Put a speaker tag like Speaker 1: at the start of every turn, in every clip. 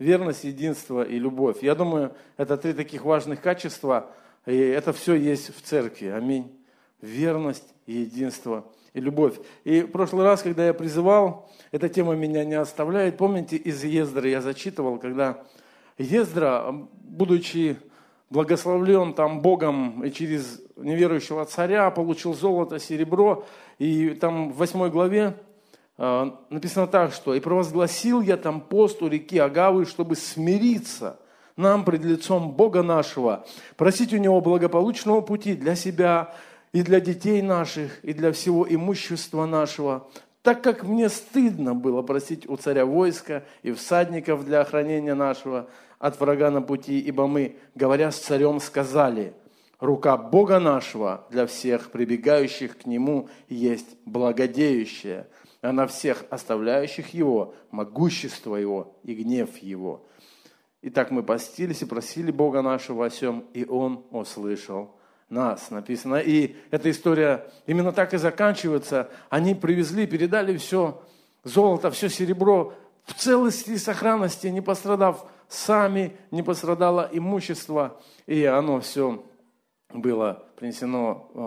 Speaker 1: верность, единство и любовь. Я думаю, это три таких важных качества, и это все есть в церкви. Аминь. Верность, единство и любовь. И в прошлый раз, когда я призывал, эта тема меня не оставляет. Помните, из Ездры я зачитывал, когда Ездра, будучи благословлен там Богом и через неверующего царя, получил золото, серебро, и там в восьмой главе написано так, что «И провозгласил я там пост у реки Агавы, чтобы смириться нам пред лицом Бога нашего, просить у Него благополучного пути для себя и для детей наших, и для всего имущества нашего, так как мне стыдно было просить у царя войска и всадников для охранения нашего от врага на пути, ибо мы, говоря с царем, сказали, рука Бога нашего для всех прибегающих к Нему есть благодеющая, а на всех оставляющих Его могущество Его и гнев Его. Итак, мы постились и просили Бога нашего о всем, и Он услышал нас, написано. И эта история именно так и заканчивается. Они привезли, передали все золото, все серебро в целости и сохранности, не пострадав сами, не пострадало имущество, и оно все было принесено э,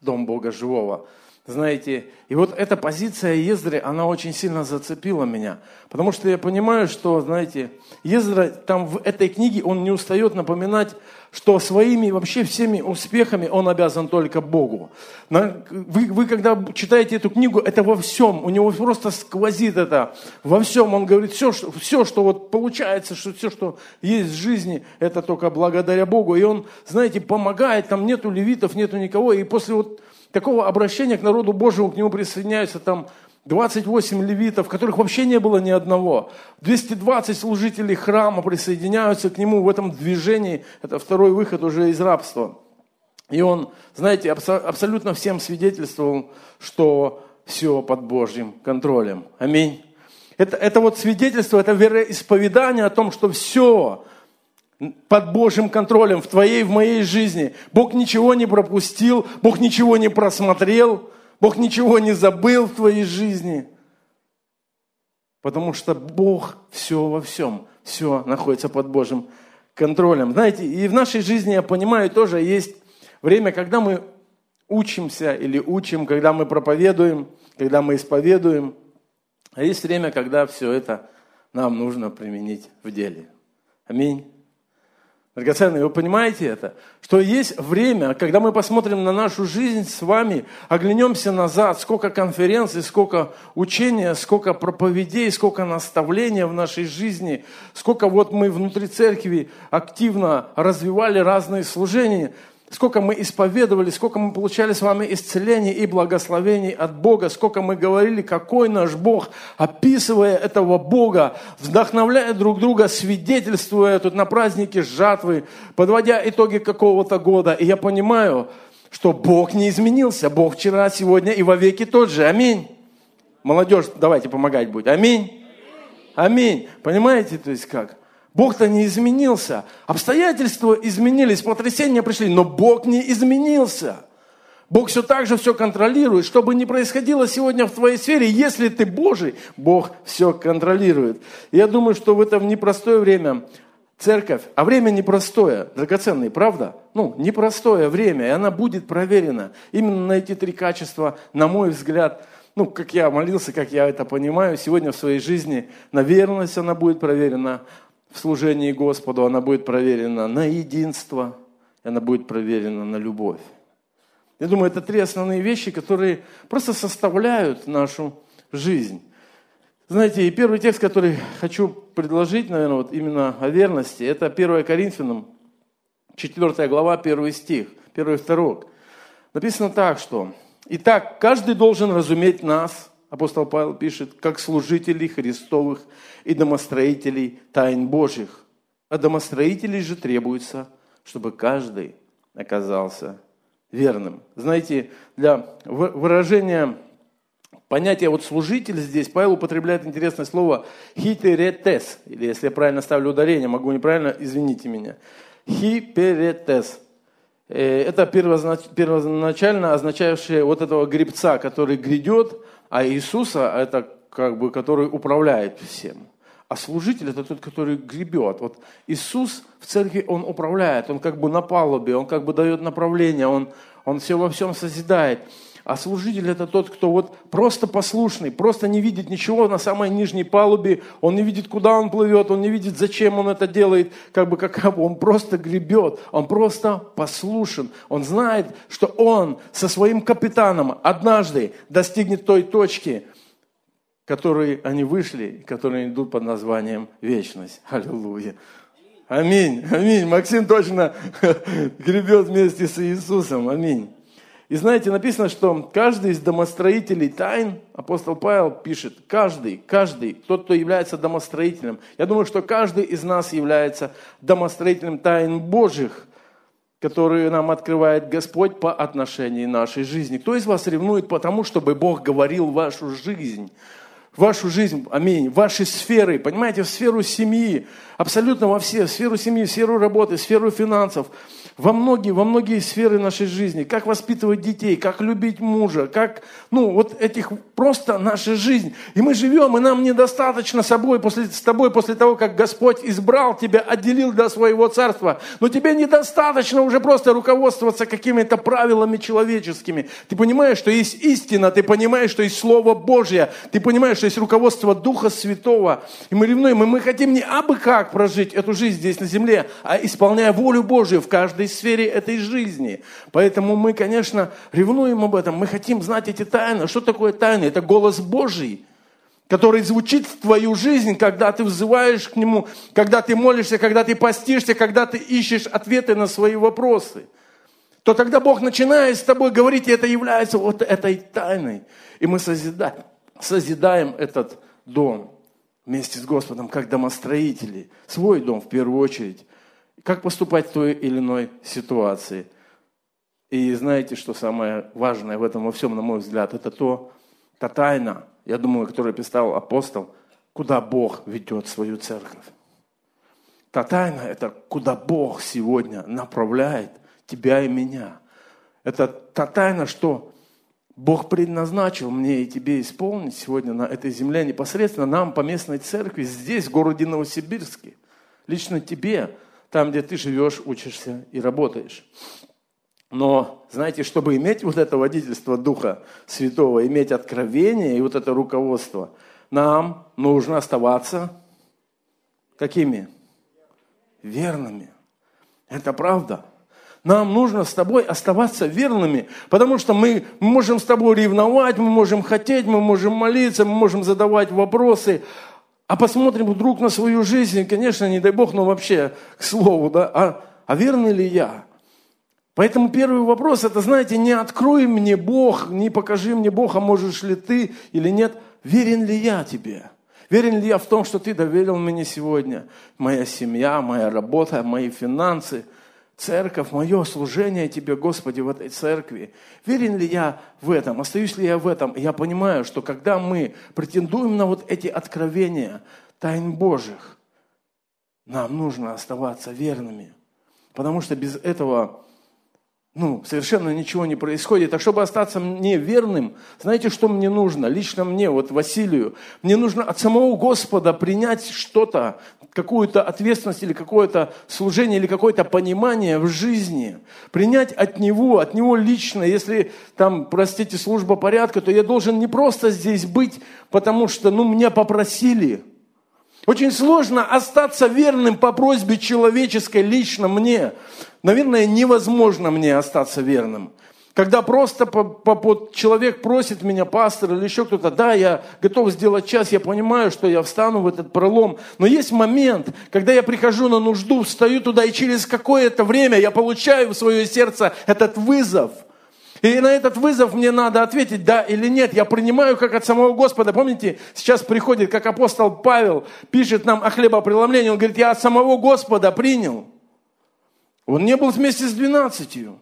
Speaker 1: в Дом Бога Живого. Знаете, и вот эта позиция Ездры, она очень сильно зацепила меня. Потому что я понимаю, что, знаете, Ездра там в этой книге, он не устает напоминать, что своими вообще всеми успехами он обязан только Богу. Вы, вы когда читаете эту книгу, это во всем, у него просто сквозит это. Во всем он говорит, все, что, все, что вот получается, что все, что есть в жизни, это только благодаря Богу. И он, знаете, помогает, там нету левитов, нету никого. И после вот такого обращения к народу Божьему, к нему присоединяются там 28 левитов, которых вообще не было ни одного. 220 служителей храма присоединяются к нему в этом движении. Это второй выход уже из рабства. И он, знаете, абсолютно всем свидетельствовал, что все под Божьим контролем. Аминь. Это, это вот свидетельство, это вероисповедание о том, что все под Божьим контролем в твоей, в моей жизни. Бог ничего не пропустил, Бог ничего не просмотрел, Бог ничего не забыл в твоей жизни. Потому что Бог все во всем, все находится под Божьим контролем. Знаете, и в нашей жизни, я понимаю, тоже есть время, когда мы учимся или учим, когда мы проповедуем, когда мы исповедуем. А есть время, когда все это нам нужно применить в деле. Аминь. Драгоценные, вы понимаете это? Что есть время, когда мы посмотрим на нашу жизнь с вами, оглянемся назад, сколько конференций, сколько учения, сколько проповедей, сколько наставления в нашей жизни, сколько вот мы внутри церкви активно развивали разные служения сколько мы исповедовали, сколько мы получали с вами исцелений и благословений от Бога, сколько мы говорили, какой наш Бог, описывая этого Бога, вдохновляя друг друга, свидетельствуя тут на празднике жатвы, подводя итоги какого-то года. И я понимаю, что Бог не изменился. Бог вчера, сегодня и вовеки тот же. Аминь. Молодежь, давайте помогать будет. Аминь. Аминь. Понимаете, то есть как? Бог-то не изменился. Обстоятельства изменились, потрясения пришли, но Бог не изменился. Бог все так же все контролирует. Что бы ни происходило сегодня в твоей сфере, если ты Божий, Бог все контролирует. Я думаю, что в это непростое время церковь, а время непростое, драгоценное, правда? Ну, непростое время, и она будет проверена. Именно на эти три качества, на мой взгляд, ну, как я молился, как я это понимаю, сегодня в своей жизни на верность она будет проверена, в служении Господу, она будет проверена на единство, и она будет проверена на любовь. Я думаю, это три основные вещи, которые просто составляют нашу жизнь. Знаете, и первый текст, который хочу предложить, наверное, вот именно о верности, это 1 Коринфянам, 4 глава, 1 стих, 1 и 2. Написано так, что «Итак, каждый должен разуметь нас, апостол Павел пишет, как служителей Христовых и домостроителей тайн Божьих. А домостроителей же требуется, чтобы каждый оказался верным. Знаете, для выражения понятия вот служитель здесь Павел употребляет интересное слово хитеретес, или если я правильно ставлю ударение, могу неправильно, извините меня. Хиперетес. Э, это первоначально означавшее вот этого гребца, который грядет, а Иисуса это как бы, который управляет всем. а служитель – это тот, который гребет. Вот Иисус в церкви, Он управляет, Он как бы на палубе, Он как бы дает направление, Он, он все во всем созидает. А служитель – это тот, кто вот просто послушный, просто не видит ничего на самой нижней палубе, он не видит, куда он плывет, он не видит, зачем он это делает, как бы как он просто гребет, он просто послушен. Он знает, что он со своим капитаном однажды достигнет той точки, которые они вышли, которые идут под названием вечность. Аллилуйя. Аминь, аминь. Максим точно гребет вместе с Иисусом. Аминь. И знаете, написано, что каждый из домостроителей тайн, апостол Павел пишет, каждый, каждый, тот, кто является домостроителем. Я думаю, что каждый из нас является домостроителем тайн Божьих, которые нам открывает Господь по отношению нашей жизни. Кто из вас ревнует потому, чтобы Бог говорил вашу жизнь? вашу жизнь, аминь, ваши сферы, понимаете, в сферу семьи, абсолютно во все, в сферу семьи, в сферу работы, в сферу финансов, во многие, во многие сферы нашей жизни, как воспитывать детей, как любить мужа, как, ну, вот этих, просто наша жизнь. И мы живем, и нам недостаточно собой, после, с тобой, после того, как Господь избрал тебя, отделил для своего царства. Но тебе недостаточно уже просто руководствоваться какими-то правилами человеческими. Ты понимаешь, что есть истина, ты понимаешь, что есть Слово Божье, ты понимаешь, что есть руководство Духа Святого. И мы ревнуем, и мы хотим не абы как прожить эту жизнь здесь на земле, а исполняя волю Божию в каждой сфере этой жизни. Поэтому мы, конечно, ревнуем об этом. Мы хотим знать эти тайны. Что такое тайны? Это голос Божий который звучит в твою жизнь, когда ты взываешь к Нему, когда ты молишься, когда ты постишься, когда ты ищешь ответы на свои вопросы, то тогда Бог начинает с тобой говорить, и это является вот этой тайной. И мы созидаем, созидаем этот дом вместе с Господом, как домостроители, свой дом в первую очередь. Как поступать в той или иной ситуации. И знаете, что самое важное в этом во всем, на мой взгляд, это то, та тайна, я думаю, которую писал апостол, куда Бог ведет свою церковь. Та тайна – это куда Бог сегодня направляет тебя и меня. Это та тайна, что Бог предназначил мне и тебе исполнить сегодня на этой земле непосредственно нам по местной церкви здесь, в городе Новосибирске. Лично тебе – там, где ты живешь, учишься и работаешь. Но, знаете, чтобы иметь вот это водительство Духа Святого, иметь откровение и вот это руководство, нам нужно оставаться какими? Верными. Это правда. Нам нужно с тобой оставаться верными, потому что мы можем с тобой ревновать, мы можем хотеть, мы можем молиться, мы можем задавать вопросы, а посмотрим вдруг на свою жизнь, конечно, не дай Бог, но вообще к слову, да, а, а верный ли я? Поэтому первый вопрос, это, знаете, не открой мне Бог, не покажи мне Бог, а можешь ли ты или нет, верен ли я тебе? Верен ли я в том, что ты доверил мне сегодня? Моя семья, моя работа, мои финансы – церковь, мое служение Тебе, Господи, в этой церкви. Верен ли я в этом? Остаюсь ли я в этом? я понимаю, что когда мы претендуем на вот эти откровения тайн Божьих, нам нужно оставаться верными. Потому что без этого ну, совершенно ничего не происходит. А чтобы остаться мне верным, знаете, что мне нужно? Лично мне, вот Василию, мне нужно от самого Господа принять что-то, какую-то ответственность или какое-то служение или какое-то понимание в жизни. Принять от Него, от Него лично. Если там, простите, служба порядка, то я должен не просто здесь быть, потому что, ну, меня попросили – очень сложно остаться верным по просьбе человеческой лично мне. Наверное, невозможно мне остаться верным. Когда просто по, по, по, человек просит меня, пастор или еще кто-то, да, я готов сделать час, я понимаю, что я встану в этот пролом. Но есть момент, когда я прихожу на нужду, встаю туда, и через какое-то время я получаю в свое сердце этот вызов – и на этот вызов мне надо ответить, да или нет. Я принимаю как от самого Господа. Помните, сейчас приходит, как апостол Павел пишет нам о хлебопреломлении. Он говорит, я от самого Господа принял. Он не был вместе с двенадцатью.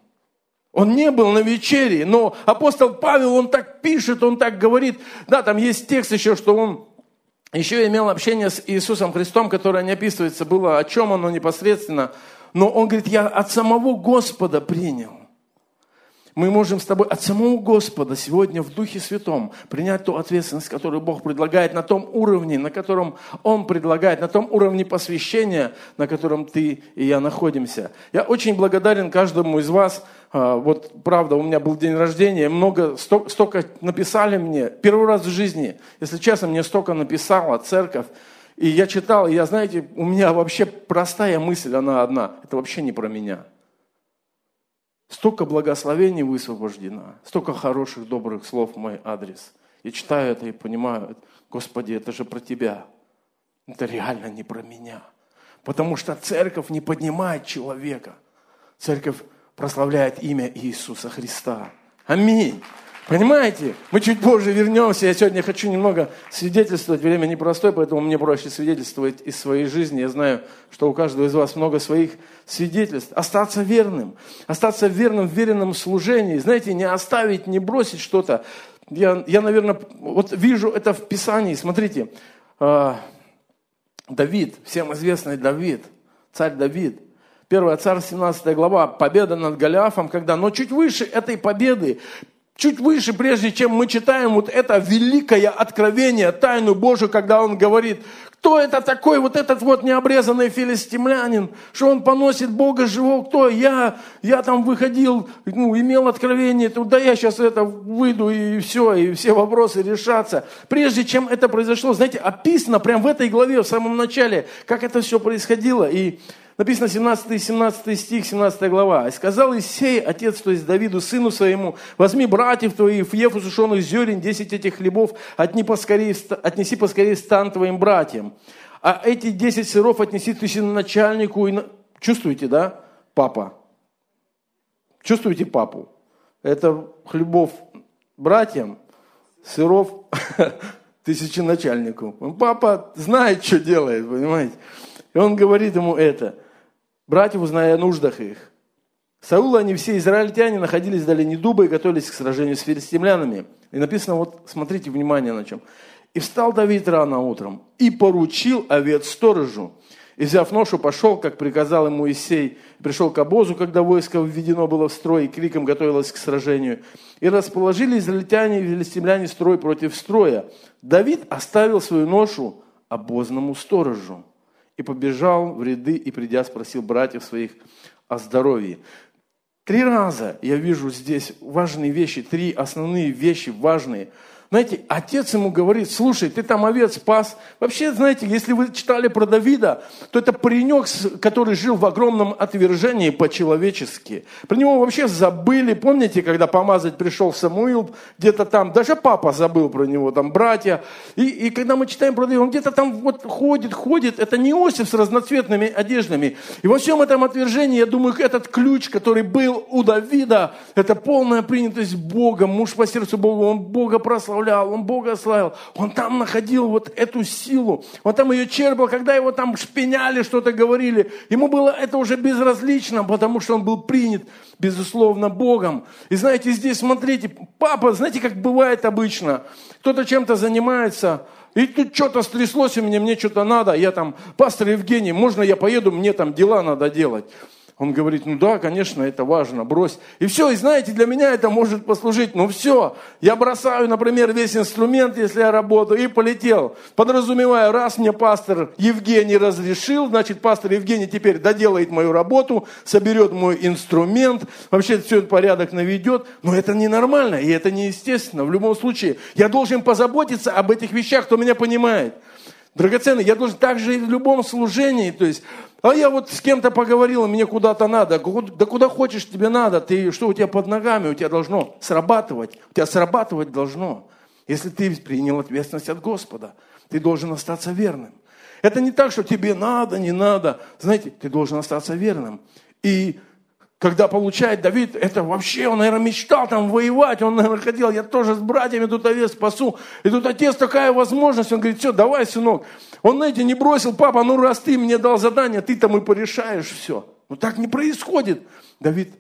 Speaker 1: Он не был на вечере, но апостол Павел, он так пишет, он так говорит. Да, там есть текст еще, что он еще имел общение с Иисусом Христом, которое не описывается, было о чем оно непосредственно. Но он говорит, я от самого Господа принял. Мы можем с тобой от самого Господа сегодня в Духе Святом принять ту ответственность, которую Бог предлагает на том уровне, на котором Он предлагает, на том уровне посвящения, на котором ты и я находимся. Я очень благодарен каждому из вас. А, вот правда, у меня был день рождения, много, столько написали мне, первый раз в жизни, если честно, мне столько написала церковь, и я читал, и я, знаете, у меня вообще простая мысль, она одна, это вообще не про меня – Столько благословений высвобождено, столько хороших, добрых слов в мой адрес. Я читаю это и понимаю, Господи, это же про Тебя. Это реально не про меня. Потому что церковь не поднимает человека. Церковь прославляет имя Иисуса Христа. Аминь. Понимаете? Мы чуть позже вернемся. Я сегодня хочу немного свидетельствовать. Время непростое, поэтому мне проще свидетельствовать из своей жизни. Я знаю, что у каждого из вас много своих свидетельств. Остаться верным. Остаться верным в веренном служении. Знаете, не оставить, не бросить что-то. Я, я, наверное, вот вижу это в Писании. Смотрите, а, Давид, всем известный Давид, царь Давид. Первая царь, 17 глава, победа над Голиафом, когда, но чуть выше этой победы чуть выше, прежде чем мы читаем вот это великое откровение, тайну Божию, когда он говорит, кто это такой, вот этот вот необрезанный филистимлянин, что он поносит Бога живого, кто? Я, я там выходил, ну, имел откровение, да я сейчас это выйду и все, и все вопросы решатся. Прежде чем это произошло, знаете, описано прямо в этой главе, в самом начале, как это все происходило. И Написано 17, 17 стих, 17 глава. «И сказал Исей, отец, то есть Давиду, сыну своему, возьми братьев твоих, Ефу сушеных зерен, десять этих хлебов, отни поскорее, отнеси поскорее стан твоим братьям. А эти десять сыров отнеси ты начальнику. И... Чувствуете, да, папа? Чувствуете папу? Это хлебов братьям, сыров тысяченачальнику. Папа знает, что делает, понимаете? И он говорит ему это – братьев, узная о нуждах их. Саул, они все израильтяне, находились в долине Дуба и готовились к сражению с филистимлянами. И написано, вот смотрите, внимание на чем. «И встал Давид рано утром, и поручил овец сторожу, и, взяв ношу, пошел, как приказал ему Исей, пришел к обозу, когда войско введено было в строй, и криком готовилось к сражению. И расположили израильтяне и филистимляне строй против строя. Давид оставил свою ношу обозному сторожу и побежал в ряды и, придя, спросил братьев своих о здоровье. Три раза я вижу здесь важные вещи, три основные вещи важные – знаете, отец ему говорит, слушай, ты там овец спас. Вообще, знаете, если вы читали про Давида, то это паренек, который жил в огромном отвержении по-человечески. Про него вообще забыли. Помните, когда помазать пришел Самуил, где-то там, даже папа забыл про него, там братья. И, и когда мы читаем про Давида, он где-то там вот ходит, ходит. Это не Иосиф с разноцветными одеждами. И во всем этом отвержении, я думаю, этот ключ, который был у Давида, это полная принятость Бога, муж по сердцу Бога, он Бога прославлял прославлял, он Бога славил. Он там находил вот эту силу. Он там ее черпал, когда его там шпиняли, что-то говорили. Ему было это уже безразлично, потому что он был принят, безусловно, Богом. И знаете, здесь, смотрите, папа, знаете, как бывает обычно. Кто-то чем-то занимается, и тут что-то стряслось у меня, мне что-то надо. Я там, пастор Евгений, можно я поеду, мне там дела надо делать. Он говорит, ну да, конечно, это важно, брось. И все, и знаете, для меня это может послужить. Ну все, я бросаю, например, весь инструмент, если я работаю, и полетел. Подразумевая, раз мне пастор Евгений разрешил, значит, пастор Евгений теперь доделает мою работу, соберет мой инструмент, вообще все этот порядок наведет. Но это ненормально, и это неестественно. В любом случае, я должен позаботиться об этих вещах, кто меня понимает. Драгоценный, я должен также и в любом служении, то есть а я вот с кем-то поговорил, мне куда-то надо. Да куда хочешь, тебе надо. Ты, что у тебя под ногами? У тебя должно срабатывать. У тебя срабатывать должно. Если ты принял ответственность от Господа, ты должен остаться верным. Это не так, что тебе надо, не надо. Знаете, ты должен остаться верным. И когда получает Давид, это вообще, он, наверное, мечтал там воевать, он, наверное, хотел, я тоже с братьями тут овец спасу. И тут отец такая возможность, он говорит, все, давай, сынок. Он, знаете, не бросил, папа, ну раз ты мне дал задание, ты там и порешаешь все. Но так не происходит. Давид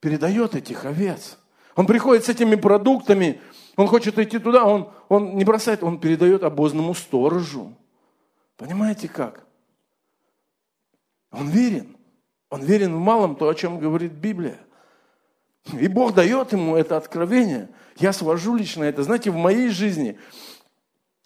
Speaker 1: передает этих овец. Он приходит с этими продуктами, он хочет идти туда, он, он не бросает, он передает обозному сторожу. Понимаете как? Он верен. Он верен в малом, то, о чем говорит Библия. И Бог дает ему это откровение. Я свожу лично это. Знаете, в моей жизни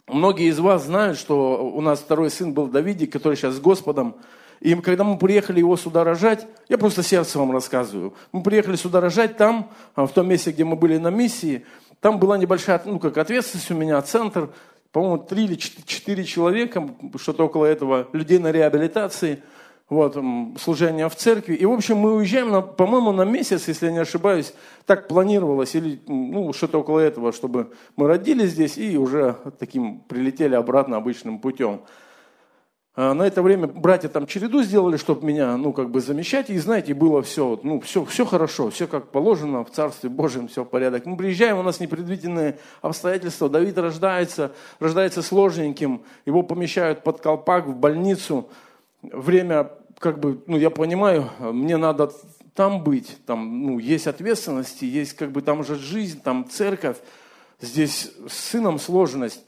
Speaker 1: многие из вас знают, что у нас второй сын был Давидик, который сейчас с Господом. И когда мы приехали его сюда рожать, я просто сердце вам рассказываю. Мы приехали сюда рожать там, а, в том месте, где мы были на миссии. Там была небольшая, ну как ответственность у меня, центр, по-моему, три или четыре человека, что-то около этого, людей на реабилитации – вот, служение в церкви. И, в общем, мы уезжаем, на, по-моему, на месяц, если я не ошибаюсь, так планировалось, или ну, что-то около этого, чтобы мы родились здесь и уже таким прилетели обратно обычным путем. А на это время братья там череду сделали, чтобы меня, ну, как бы замещать, и, знаете, было все, ну, все, все хорошо, все как положено, в Царстве Божьем все в порядок. Мы приезжаем, у нас непредвиденные обстоятельства, Давид рождается, рождается сложненьким, его помещают под колпак в больницу – время, как бы, ну, я понимаю, мне надо там быть, там, ну, есть ответственности, есть, как бы, там уже жизнь, там церковь, здесь с сыном сложность,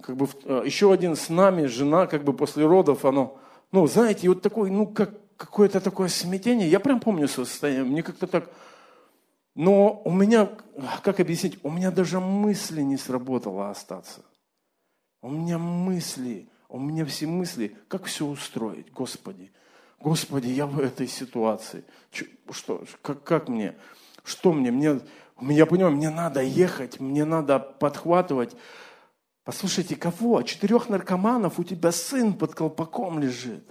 Speaker 1: как бы, э, еще один с нами, жена, как бы, после родов, оно, ну, знаете, вот такой, ну, как, какое-то такое смятение, я прям помню состояние, мне как-то так, но у меня, как объяснить, у меня даже мысли не сработало остаться. У меня мысли, у меня все мысли, как все устроить, Господи. Господи, я в этой ситуации. Что, как, как мне? Что мне? мне? Я понимаю, мне надо ехать, мне надо подхватывать. Послушайте, кого? Четырех наркоманов у тебя сын под колпаком лежит.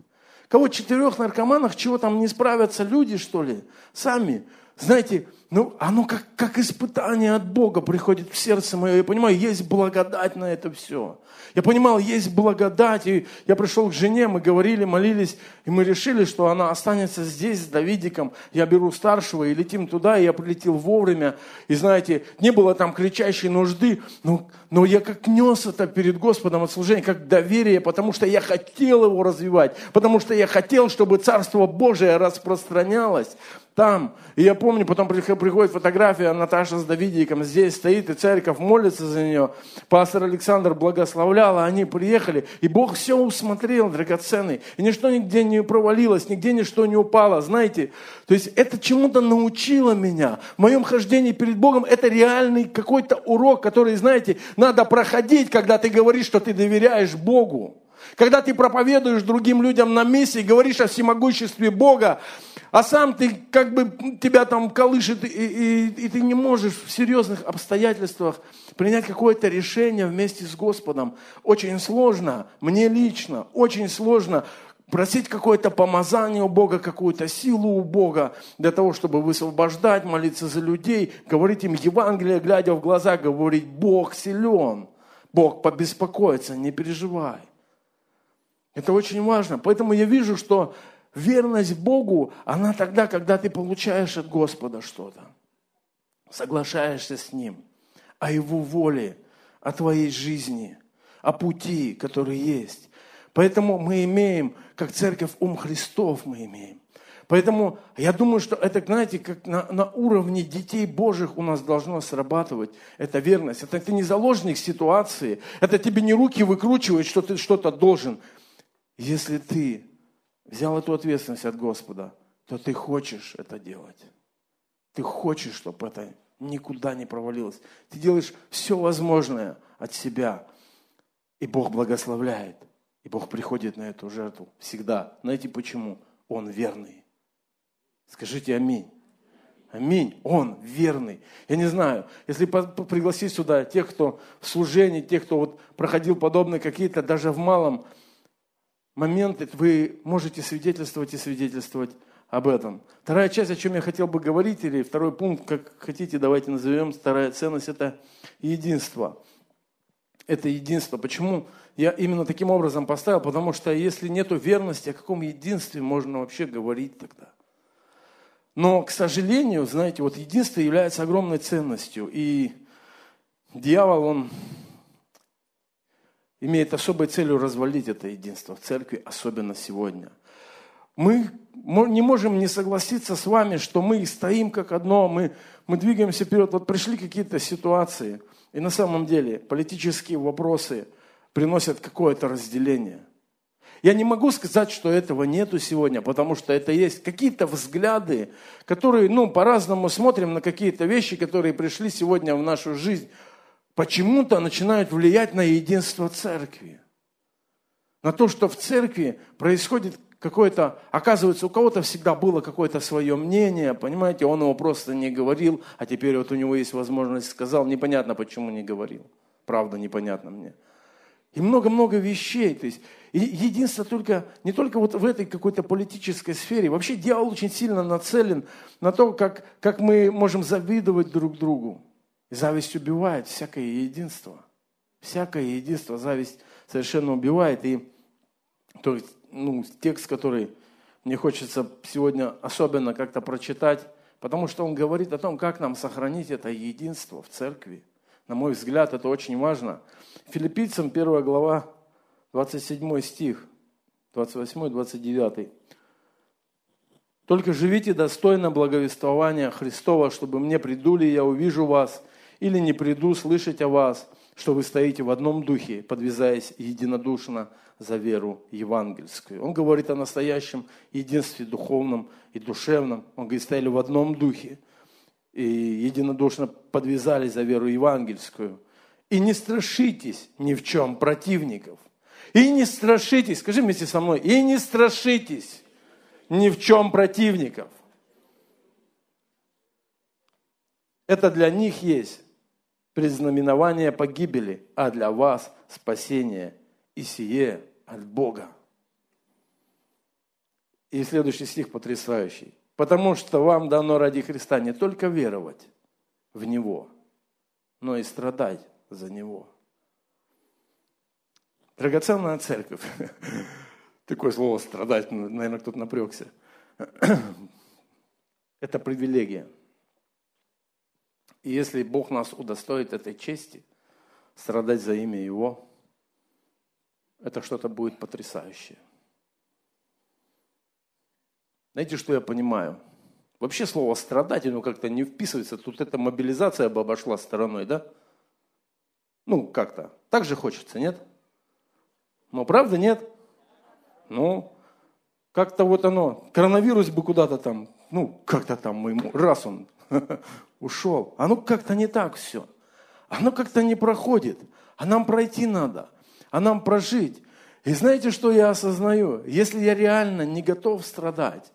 Speaker 1: Кого четырех наркоманов, чего там не справятся люди, что ли? Сами. Знаете, ну, оно как, как испытание от Бога приходит в сердце мое. Я понимаю, есть благодать на это все. Я понимал, есть благодать. И я пришел к жене, мы говорили, молились, и мы решили, что она останется здесь с Давидиком. Я беру старшего и летим туда, и я прилетел вовремя. И знаете, не было там кричащей нужды, но, но я как нес это перед Господом от служения, как доверие, потому что я хотел его развивать, потому что я хотел, чтобы Царство Божие распространялось там. И я помню, потом приходит фотография Наташа с Давидиком, здесь стоит, и церковь молится за нее. Пастор Александр благословлял, а они приехали, и Бог все усмотрел, драгоценный. И ничто нигде не провалилось, нигде ничто не упало, знаете. То есть это чему-то научило меня. В моем хождении перед Богом это реальный какой-то урок, который, знаете, надо проходить, когда ты говоришь, что ты доверяешь Богу. Когда ты проповедуешь другим людям на миссии, говоришь о всемогуществе Бога, а сам ты как бы тебя там колышет, и, и, и ты не можешь в серьезных обстоятельствах принять какое-то решение вместе с Господом. Очень сложно, мне лично, очень сложно просить какое-то помазание у Бога, какую-то силу у Бога для того, чтобы высвобождать, молиться за людей, говорить им Евангелие, глядя в глаза, говорить, Бог силен, Бог побеспокоится, не переживай. Это очень важно. Поэтому я вижу, что Верность Богу, она тогда, когда ты получаешь от Господа что-то. Соглашаешься с Ним о Его воле, о твоей жизни, о пути, который есть. Поэтому мы имеем, как церковь, ум Христов мы имеем. Поэтому я думаю, что это, знаете, как на, на уровне детей Божьих у нас должно срабатывать эта верность. Это ты не заложник ситуации, это тебе не руки выкручивают, что ты что-то должен. Если ты взял эту ответственность от Господа, то ты хочешь это делать. Ты хочешь, чтобы это никуда не провалилось. Ты делаешь все возможное от себя. И Бог благословляет. И Бог приходит на эту жертву всегда. Знаете почему? Он верный. Скажите аминь. Аминь. Он верный. Я не знаю, если пригласить сюда тех, кто в служении, тех, кто вот проходил подобные какие-то, даже в малом, моменты вы можете свидетельствовать и свидетельствовать об этом. Вторая часть, о чем я хотел бы говорить, или второй пункт, как хотите, давайте назовем, вторая ценность – это единство. Это единство. Почему я именно таким образом поставил? Потому что если нет верности, о каком единстве можно вообще говорить тогда? Но, к сожалению, знаете, вот единство является огромной ценностью. И дьявол, он имеет особой целью развалить это единство в церкви, особенно сегодня. Мы не можем не согласиться с вами, что мы стоим как одно, мы, мы двигаемся вперед. Вот пришли какие-то ситуации, и на самом деле политические вопросы приносят какое-то разделение. Я не могу сказать, что этого нету сегодня, потому что это есть какие-то взгляды, которые, ну, по-разному смотрим на какие-то вещи, которые пришли сегодня в нашу жизнь, почему-то начинают влиять на единство церкви. На то, что в церкви происходит какое-то, оказывается, у кого-то всегда было какое-то свое мнение, понимаете, он его просто не говорил, а теперь вот у него есть возможность сказал, непонятно, почему не говорил. Правда, непонятно мне. И много-много вещей. То есть, единство только, не только вот в этой какой-то политической сфере. Вообще дьявол очень сильно нацелен на то, как, как мы можем завидовать друг другу. Зависть убивает всякое единство. Всякое единство зависть совершенно убивает. И то есть, ну, текст, который мне хочется сегодня особенно как-то прочитать, потому что он говорит о том, как нам сохранить это единство в церкви. На мой взгляд, это очень важно. Филиппийцам 1 глава, 27 стих, 28-29. «Только живите достойно благовествования Христова, чтобы мне приду ли я увижу вас, или не приду слышать о вас, что вы стоите в одном духе, подвязаясь единодушно за веру евангельскую. Он говорит о настоящем единстве духовном и душевном. Он говорит, стояли в одном духе и единодушно подвязались за веру евангельскую. И не страшитесь ни в чем противников. И не страшитесь, скажи вместе со мной, и не страшитесь ни в чем противников. Это для них есть предзнаменование погибели, а для вас спасение и сие от Бога. И следующий стих потрясающий. Потому что вам дано ради Христа не только веровать в Него, но и страдать за Него. Драгоценная церковь. Такое слово страдать, наверное, кто-то напрягся. Это привилегия. И если Бог нас удостоит этой чести, страдать за имя Его, это что-то будет потрясающее. Знаете, что я понимаю? Вообще слово страдать, оно как-то не вписывается. Тут эта мобилизация бы обошла стороной, да? Ну, как-то. Так же хочется, нет? Но правда нет? Ну, как-то вот оно, коронавирус бы куда-то там, ну, как-то там мы ему, раз он ушел. Оно как-то не так все. Оно как-то не проходит. А нам пройти надо. А нам прожить. И знаете, что я осознаю? Если я реально не готов страдать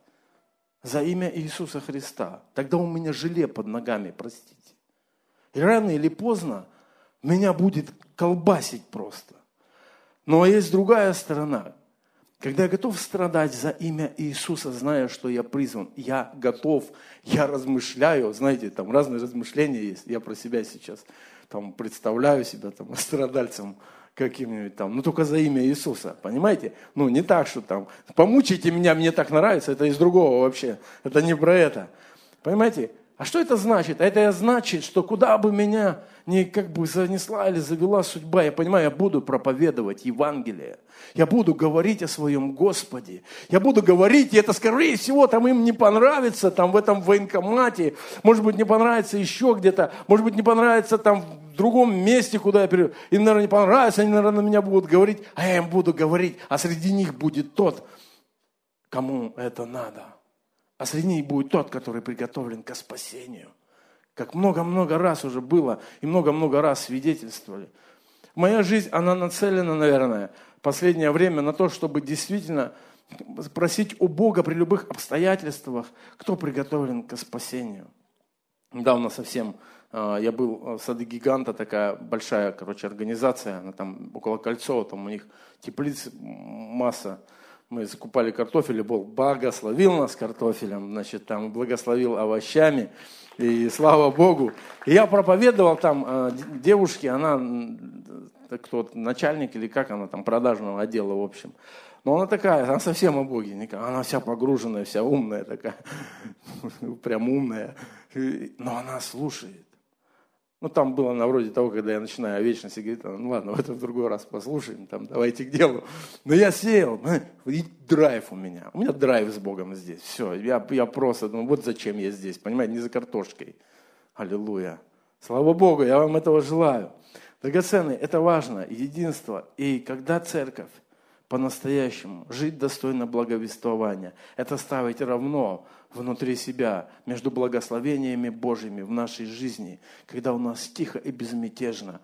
Speaker 1: за имя Иисуса Христа, тогда у меня желе под ногами, простите. И рано или поздно меня будет колбасить просто. Но есть другая сторона. Когда я готов страдать за имя Иисуса, зная, что я призван, я готов, я размышляю, знаете, там разные размышления есть, я про себя сейчас там представляю себя там страдальцем каким-нибудь там, ну только за имя Иисуса, понимаете? Ну не так, что там, помучите меня, мне так нравится, это из другого вообще, это не про это. Понимаете? А что это значит? Это значит, что куда бы меня ни как бы занесла или завела судьба, я понимаю, я буду проповедовать Евангелие. Я буду говорить о своем Господе. Я буду говорить, и это, скорее всего, там им не понравится, там в этом военкомате. Может быть, не понравится еще где-то. Может быть, не понравится там в другом месте, куда я перейду. Им, наверное, не понравится, они, наверное, на меня будут говорить, а я им буду говорить. А среди них будет тот, кому это надо а среди них будет тот, который приготовлен к спасению. Как много-много раз уже было и много-много раз свидетельствовали. Моя жизнь, она нацелена, наверное, в последнее время на то, чтобы действительно просить у Бога при любых обстоятельствах, кто приготовлен к спасению. Недавно совсем а, я был в Сады Гиганта, такая большая, короче, организация, она там около Кольцова, там у них теплиц масса, мы закупали картофель, и Бог благословил нас картофелем, значит, там благословил овощами, и слава Богу. И я проповедовал там э, девушке, она кто начальник или как она там, продажного отдела, в общем. Но она такая, она совсем о Боге, она вся погруженная, вся умная такая, прям умная. Но она слушает. Ну, там было на вроде того, когда я начинаю о вечности, говорит, ну ладно, в это в другой раз послушаем, там, давайте к делу. Но я сел, и драйв у меня. У меня драйв с Богом здесь. Все, я, я просто, ну вот зачем я здесь, понимаете, не за картошкой. Аллилуйя. Слава Богу, я вам этого желаю. Драгоценные, это важно, единство. И когда церковь по-настоящему, жить достойно благовествования. Это ставить равно внутри себя, между благословениями Божьими в нашей жизни, когда у нас тихо и безмятежно,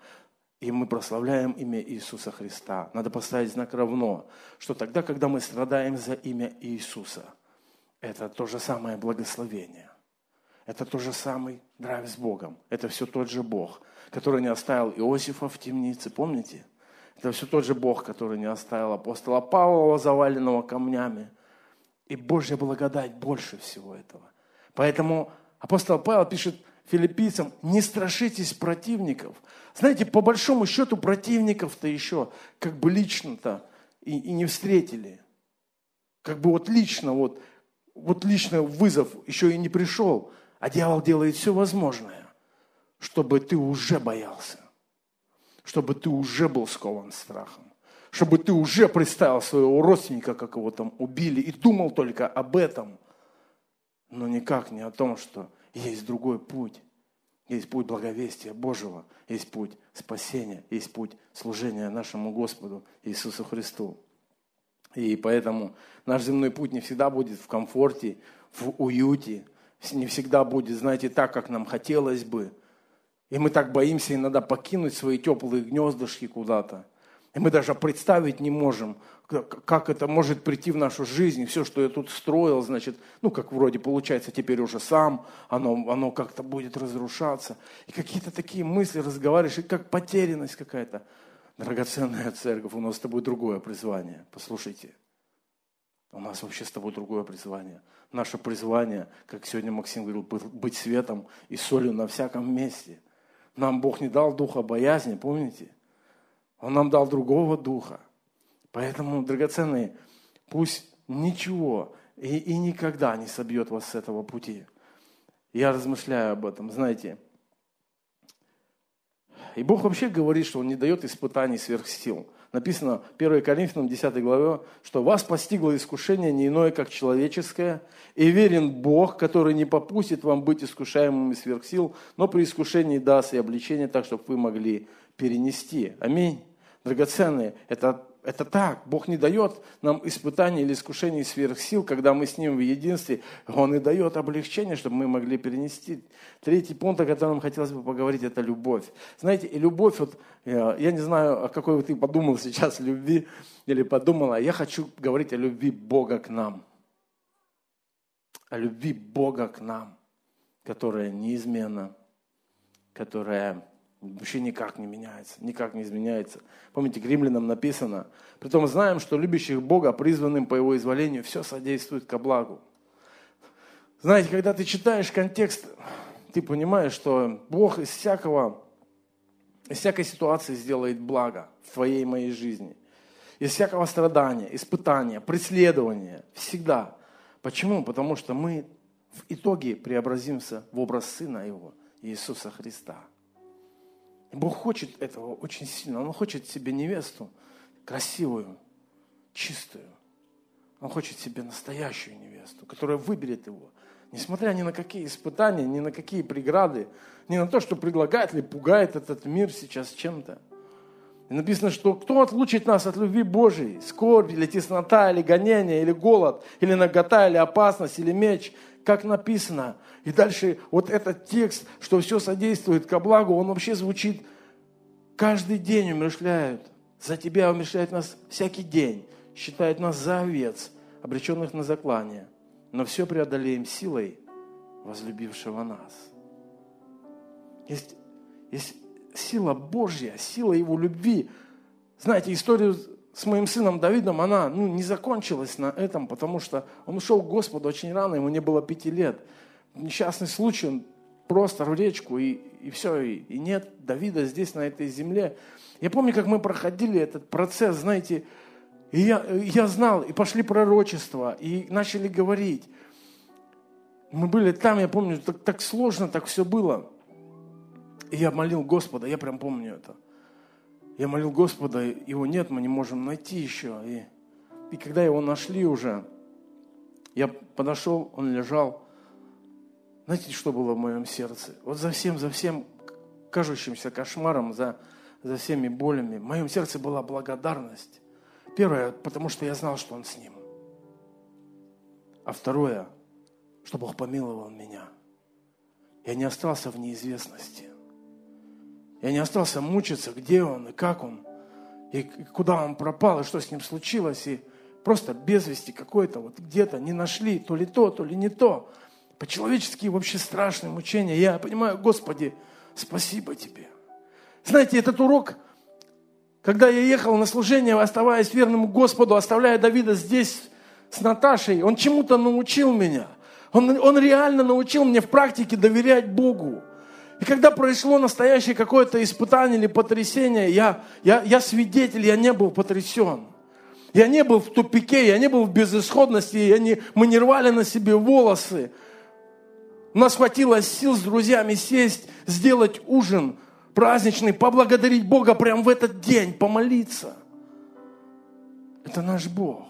Speaker 1: и мы прославляем имя Иисуса Христа. Надо поставить знак равно, что тогда, когда мы страдаем за имя Иисуса, это то же самое благословение. Это то же самый драйв с Богом. Это все тот же Бог, который не оставил Иосифа в темнице, помните? Это все тот же Бог, который не оставил апостола Павла, заваленного камнями. И Божья благодать больше всего этого. Поэтому апостол Павел пишет филиппийцам, не страшитесь противников. Знаете, по большому счету противников-то еще как бы лично-то и, и не встретили. Как бы вот лично, вот, вот лично вызов еще и не пришел. А дьявол делает все возможное, чтобы ты уже боялся чтобы ты уже был скован страхом, чтобы ты уже представил своего родственника, как его там убили, и думал только об этом, но никак не о том, что есть другой путь. Есть путь благовестия Божьего, есть путь спасения, есть путь служения нашему Господу Иисусу Христу. И поэтому наш земной путь не всегда будет в комфорте, в уюте, не всегда будет, знаете, так, как нам хотелось бы – и мы так боимся иногда покинуть свои теплые гнездышки куда-то. И мы даже представить не можем, как это может прийти в нашу жизнь. Все, что я тут строил, значит, ну, как вроде получается теперь уже сам, оно, оно как-то будет разрушаться. И какие-то такие мысли разговариваешь, и как потерянность какая-то. Драгоценная церковь, у нас с тобой другое призвание. Послушайте, у нас вообще с тобой другое призвание. Наше призвание, как сегодня Максим говорил, быть светом и солью на всяком месте – нам Бог не дал духа боязни, помните? Он нам дал другого духа. Поэтому, драгоценные, пусть ничего и, и никогда не собьет вас с этого пути. Я размышляю об этом, знаете. И Бог вообще говорит, что Он не дает испытаний сверх сил. Написано в 1 Коринфянам 10 главе, что вас постигло искушение не иное, как человеческое, и верен Бог, который не попустит вам быть искушаемыми сверх сил, но при искушении даст и обличение так, чтобы вы могли перенести. Аминь. Драгоценные, это это так. Бог не дает нам испытаний или искушений сверх сил, когда мы с Ним в единстве. Он и дает облегчение, чтобы мы могли перенести. Третий пункт, о котором хотелось бы поговорить, это любовь. Знаете, и любовь, вот, э, я не знаю, о какой ты подумал сейчас любви или подумала, я хочу говорить о любви Бога к нам. О любви Бога к нам, которая неизменна, которая вообще никак не меняется, никак не изменяется. Помните, к римлянам написано, притом знаем, что любящих Бога, призванным по Его изволению, все содействует ко благу. Знаете, когда ты читаешь контекст, ты понимаешь, что Бог из всякого, из всякой ситуации сделает благо в твоей и моей жизни. Из всякого страдания, испытания, преследования. Всегда. Почему? Потому что мы в итоге преобразимся в образ Сына Его, Иисуса Христа – Бог хочет этого очень сильно. Он хочет себе невесту красивую, чистую. Он хочет себе настоящую невесту, которая выберет его. Несмотря ни на какие испытания, ни на какие преграды, ни на то, что предлагает или пугает этот мир сейчас чем-то. И написано, что кто отлучит нас от любви Божией? Скорбь или теснота, или гонение, или голод, или нагота, или опасность, или меч – как написано. И дальше вот этот текст, что все содействует ко благу, он вообще звучит каждый день умершляют. За тебя умершляют нас всякий день, считают нас за овец, обреченных на заклание. Но все преодолеем силой возлюбившего нас. Есть, есть сила Божья, сила Его любви. Знаете, историю с моим сыном Давидом, она ну, не закончилась на этом, потому что он ушел к Господу очень рано, ему не было пяти лет. Несчастный случай, он просто в речку, и, и все, и, и нет Давида здесь, на этой земле. Я помню, как мы проходили этот процесс, знаете, и я, я знал, и пошли пророчества, и начали говорить. Мы были там, я помню, так, так сложно так все было. И я молил Господа, я прям помню это. Я молил Господа, его нет, мы не можем найти еще. И, и когда его нашли уже, я подошел, он лежал. Знаете, что было в моем сердце? Вот за всем, за всем кажущимся кошмаром, за, за всеми болями, в моем сердце была благодарность. Первое, потому что я знал, что Он с ним. А второе, что Бог помиловал меня. Я не остался в неизвестности. Я не остался мучиться, где Он и как Он, и куда Он пропал, и что с Ним случилось, и просто без вести какой-то, вот где-то не нашли то ли то, то ли не то. По-человечески вообще страшное мучение. Я понимаю, Господи, спасибо Тебе. Знаете, этот урок, когда я ехал на служение, оставаясь верным Господу, оставляя Давида здесь с Наташей, он чему-то научил меня. Он, он реально научил меня в практике доверять Богу. И когда произошло настоящее какое-то испытание или потрясение, я, я, я свидетель, я не был потрясен. Я не был в тупике, я не был в безысходности, я не, мы не рвали на себе волосы. У нас хватило сил с друзьями сесть, сделать ужин праздничный, поблагодарить Бога прямо в этот день, помолиться. Это наш Бог.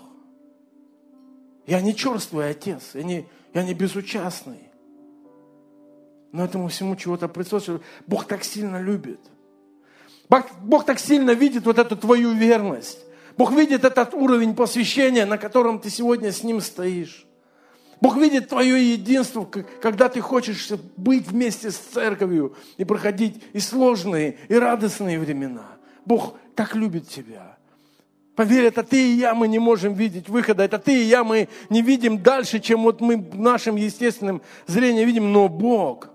Speaker 1: Я не черствый отец, я не, я не безучастный. Но этому всему чего-то присутствует. Бог так сильно любит. Бог, Бог так сильно видит вот эту твою верность. Бог видит этот уровень посвящения, на котором ты сегодня с Ним стоишь. Бог видит твое единство, когда ты хочешь быть вместе с церковью и проходить и сложные, и радостные времена. Бог так любит тебя. Поверь, это ты и я, мы не можем видеть выхода. Это ты и я, мы не видим дальше, чем вот мы нашим естественным зрением видим. Но Бог,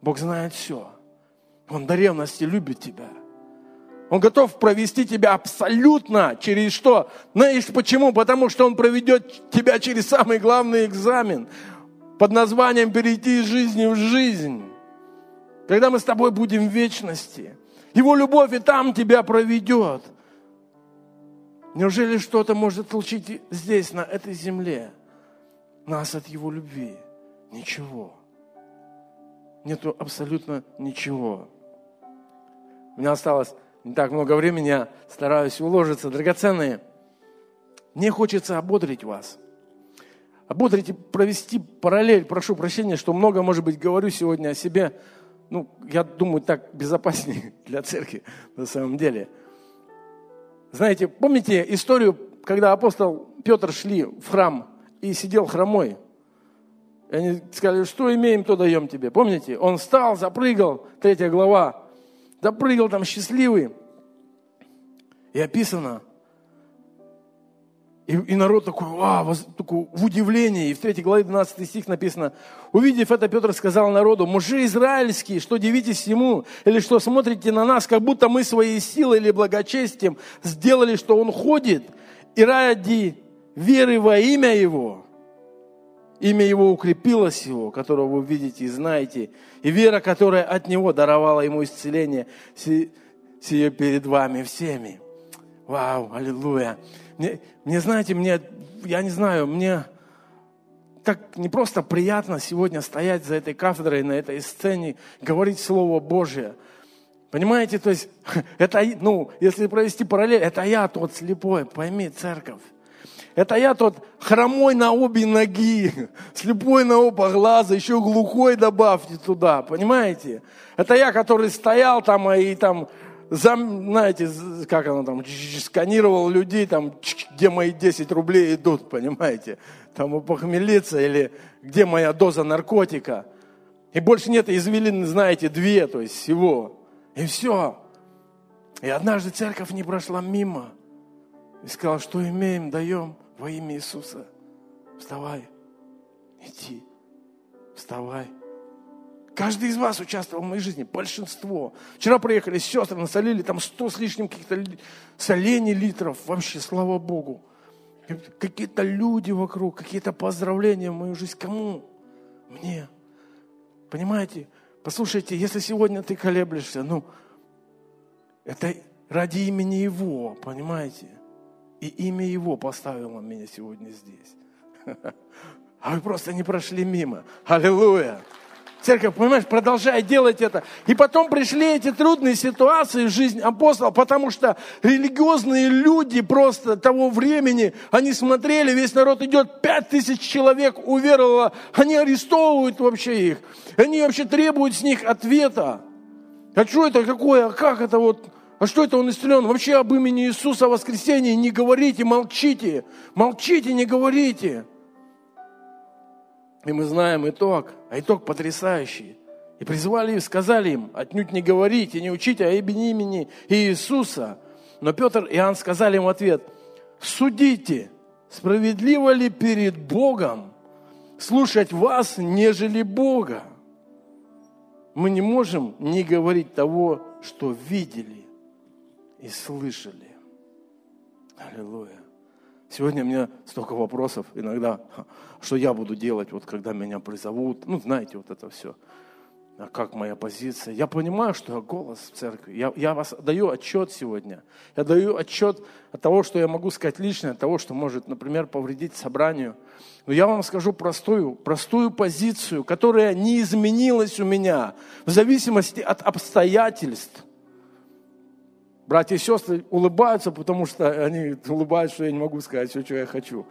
Speaker 1: Бог знает все. Он до ревности любит тебя. Он готов провести тебя абсолютно через что? Знаешь почему? Потому что Он проведет тебя через самый главный экзамен под названием «Перейти из жизни в жизнь». Когда мы с тобой будем в вечности. Его любовь и там тебя проведет. Неужели что-то может случить здесь, на этой земле, нас от Его любви? Ничего. Нету абсолютно ничего. У меня осталось не так много времени, я стараюсь уложиться. Драгоценные, мне хочется ободрить вас. Ободрить и провести параллель. Прошу прощения, что много, может быть, говорю сегодня о себе. Ну, я думаю, так безопаснее для церкви на самом деле. Знаете, помните историю, когда апостол Петр шли в храм и сидел хромой? И они сказали, что имеем, то даем тебе. Помните? Он встал, запрыгал, третья глава, запрыгал там счастливый. И описано, и, и народ такой, а, такой, в удивлении. И в 3 главе 12 стих написано, увидев это, Петр сказал народу, мужи израильские, что дивитесь ему, или что смотрите на нас, как будто мы своей силой или благочестием сделали, что он ходит, и ради веры во имя его, имя его укрепилось его, которого вы видите и знаете, и вера, которая от него даровала ему исцеление, сие перед вами всеми. Вау, аллилуйя. Мне, мне, знаете, мне, я не знаю, мне так не просто приятно сегодня стоять за этой кафедрой, на этой сцене, говорить Слово Божье. Понимаете, то есть, это, ну, если провести параллель, это я тот слепой, пойми, церковь. Это я тот хромой на обе ноги, слепой на оба глаза, еще глухой добавьте туда, понимаете? Это я, который стоял там и там знаете, как оно там, сканировал людей, там, где мои 10 рублей идут, понимаете? Там похмелиться или где моя доза наркотика. И больше нет извилин, знаете, две, то есть всего. И все. И однажды церковь не прошла мимо. И сказала, что имеем, даем во имя Иисуса. Вставай, иди, вставай. Каждый из вас участвовал в моей жизни, большинство. Вчера приехали сестры, насолили там сто с лишним каких-то солений литров. Вообще, слава Богу. Какие-то люди вокруг, какие-то поздравления в мою жизнь. Кому? Мне. Понимаете? Послушайте, если сегодня ты колеблешься, ну, это ради имени Его, понимаете? И имя Его поставило меня сегодня здесь. А вы просто не прошли мимо. Аллилуйя! Церковь, понимаешь, продолжает делать это. И потом пришли эти трудные ситуации в жизнь апостола, потому что религиозные люди просто того времени, они смотрели, весь народ идет, пять тысяч человек уверовало, они арестовывают вообще их. Они вообще требуют с них ответа. А что это какое, а как это вот, А что это он исцелен? Вообще об имени Иисуса воскресенье не говорите, молчите. Молчите, не говорите. И мы знаем итог. А итог потрясающий. И призвали и сказали им, отнюдь не говорите, не учите о имени, Иисуса. Но Петр и Иоанн сказали ему ответ, судите, справедливо ли перед Богом слушать вас, нежели Бога? Мы не можем не говорить того, что видели и слышали. Аллилуйя. Сегодня у меня столько вопросов иногда, что я буду делать, вот когда меня призовут. Ну, знаете, вот это все. А как моя позиция. Я понимаю, что я голос в церкви. Я, я вас даю отчет сегодня. Я даю отчет от того, что я могу сказать лично, от того, что может, например, повредить собранию. Но я вам скажу простую, простую позицию, которая не изменилась у меня в зависимости от обстоятельств. Братья и сестры улыбаются, потому что они улыбаются, что я не могу сказать все, что я хочу.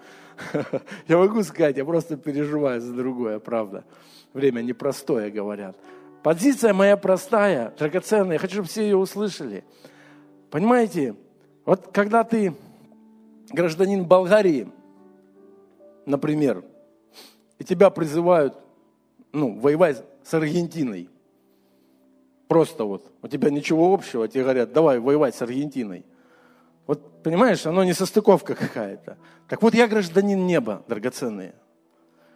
Speaker 1: Я могу сказать, я просто переживаю за другое, правда. Время непростое, говорят. Позиция моя простая, драгоценная. Я хочу, чтобы все ее услышали. Понимаете, вот когда ты гражданин Болгарии, например, и тебя призывают ну, воевать с Аргентиной, просто вот, у тебя ничего общего, тебе говорят, давай воевать с Аргентиной. Вот, понимаешь, оно не состыковка какая-то. Так вот, я гражданин неба, драгоценные.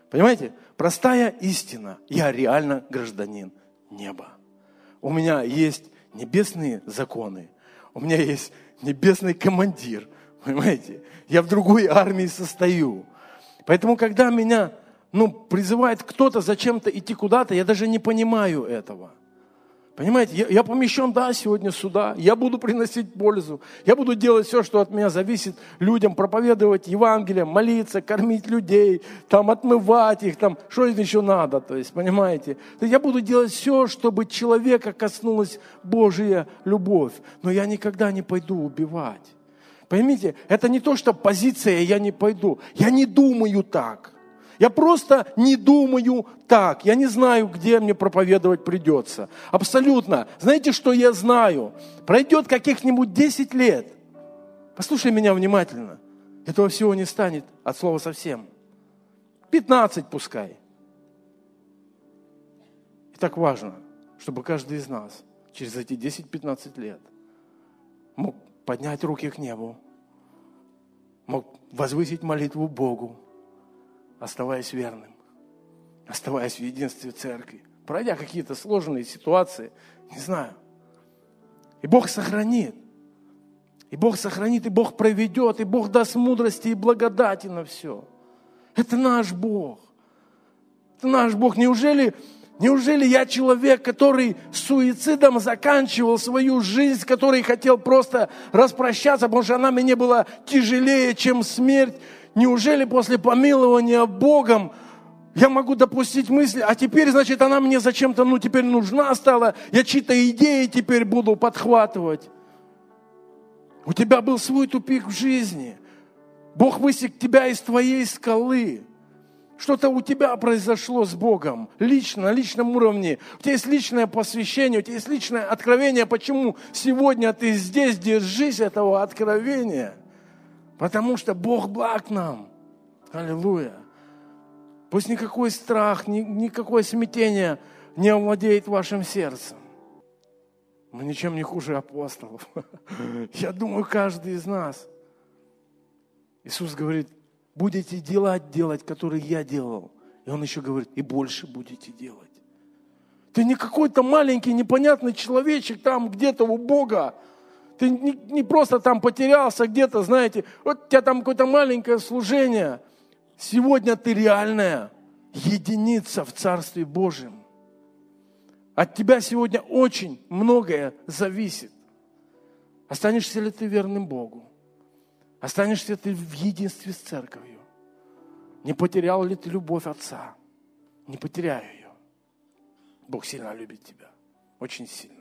Speaker 1: Понимаете? Простая истина. Я реально гражданин неба. У меня есть небесные законы. У меня есть небесный командир. Понимаете? Я в другой армии состою. Поэтому, когда меня ну, призывает кто-то зачем-то идти куда-то, я даже не понимаю этого. Понимаете, я, я помещен, да, сегодня сюда, я буду приносить пользу, я буду делать все, что от меня зависит, людям проповедовать Евангелие, молиться, кормить людей, там, отмывать их, там, что еще надо, то есть, понимаете. То есть я буду делать все, чтобы человека коснулась Божья любовь, но я никогда не пойду убивать. Поймите, это не то, что позиция «я не пойду», я не думаю так – я просто не думаю так. Я не знаю, где мне проповедовать придется. Абсолютно. Знаете, что я знаю? Пройдет каких-нибудь 10 лет. Послушай меня внимательно. Этого всего не станет от слова совсем. 15 пускай. И так важно, чтобы каждый из нас через эти 10-15 лет мог поднять руки к небу, мог возвысить молитву Богу, оставаясь верным, оставаясь в единстве церкви, пройдя какие-то сложные ситуации, не знаю. И Бог сохранит. И Бог сохранит, и Бог проведет, и Бог даст мудрости и благодати на все. Это наш Бог. Это наш Бог. Неужели, неужели я человек, который суицидом заканчивал свою жизнь, который хотел просто распрощаться, потому что она мне была тяжелее, чем смерть, неужели после помилования Богом я могу допустить мысль, а теперь, значит, она мне зачем-то, ну, теперь нужна стала, я чьи-то идеи теперь буду подхватывать. У тебя был свой тупик в жизни. Бог высек тебя из твоей скалы. Что-то у тебя произошло с Богом, лично, на личном уровне. У тебя есть личное посвящение, у тебя есть личное откровение. Почему сегодня ты здесь, держись этого откровения? Потому что Бог благ нам. Аллилуйя. Пусть никакой страх, ни, никакое смятение не овладеет вашим сердцем. Мы ничем не хуже апостолов. Я думаю, каждый из нас. Иисус говорит, будете делать, делать, которые я делал. И Он еще говорит, и больше будете делать. Ты не какой-то маленький непонятный человечек там где-то у Бога, ты не, не просто там потерялся где-то, знаете, вот у тебя там какое-то маленькое служение. Сегодня ты реальная единица в Царстве Божьем. От тебя сегодня очень многое зависит. Останешься ли ты верным Богу? Останешься ты в единстве с церковью? Не потерял ли ты любовь Отца? Не потеряй ее. Бог сильно любит тебя. Очень сильно.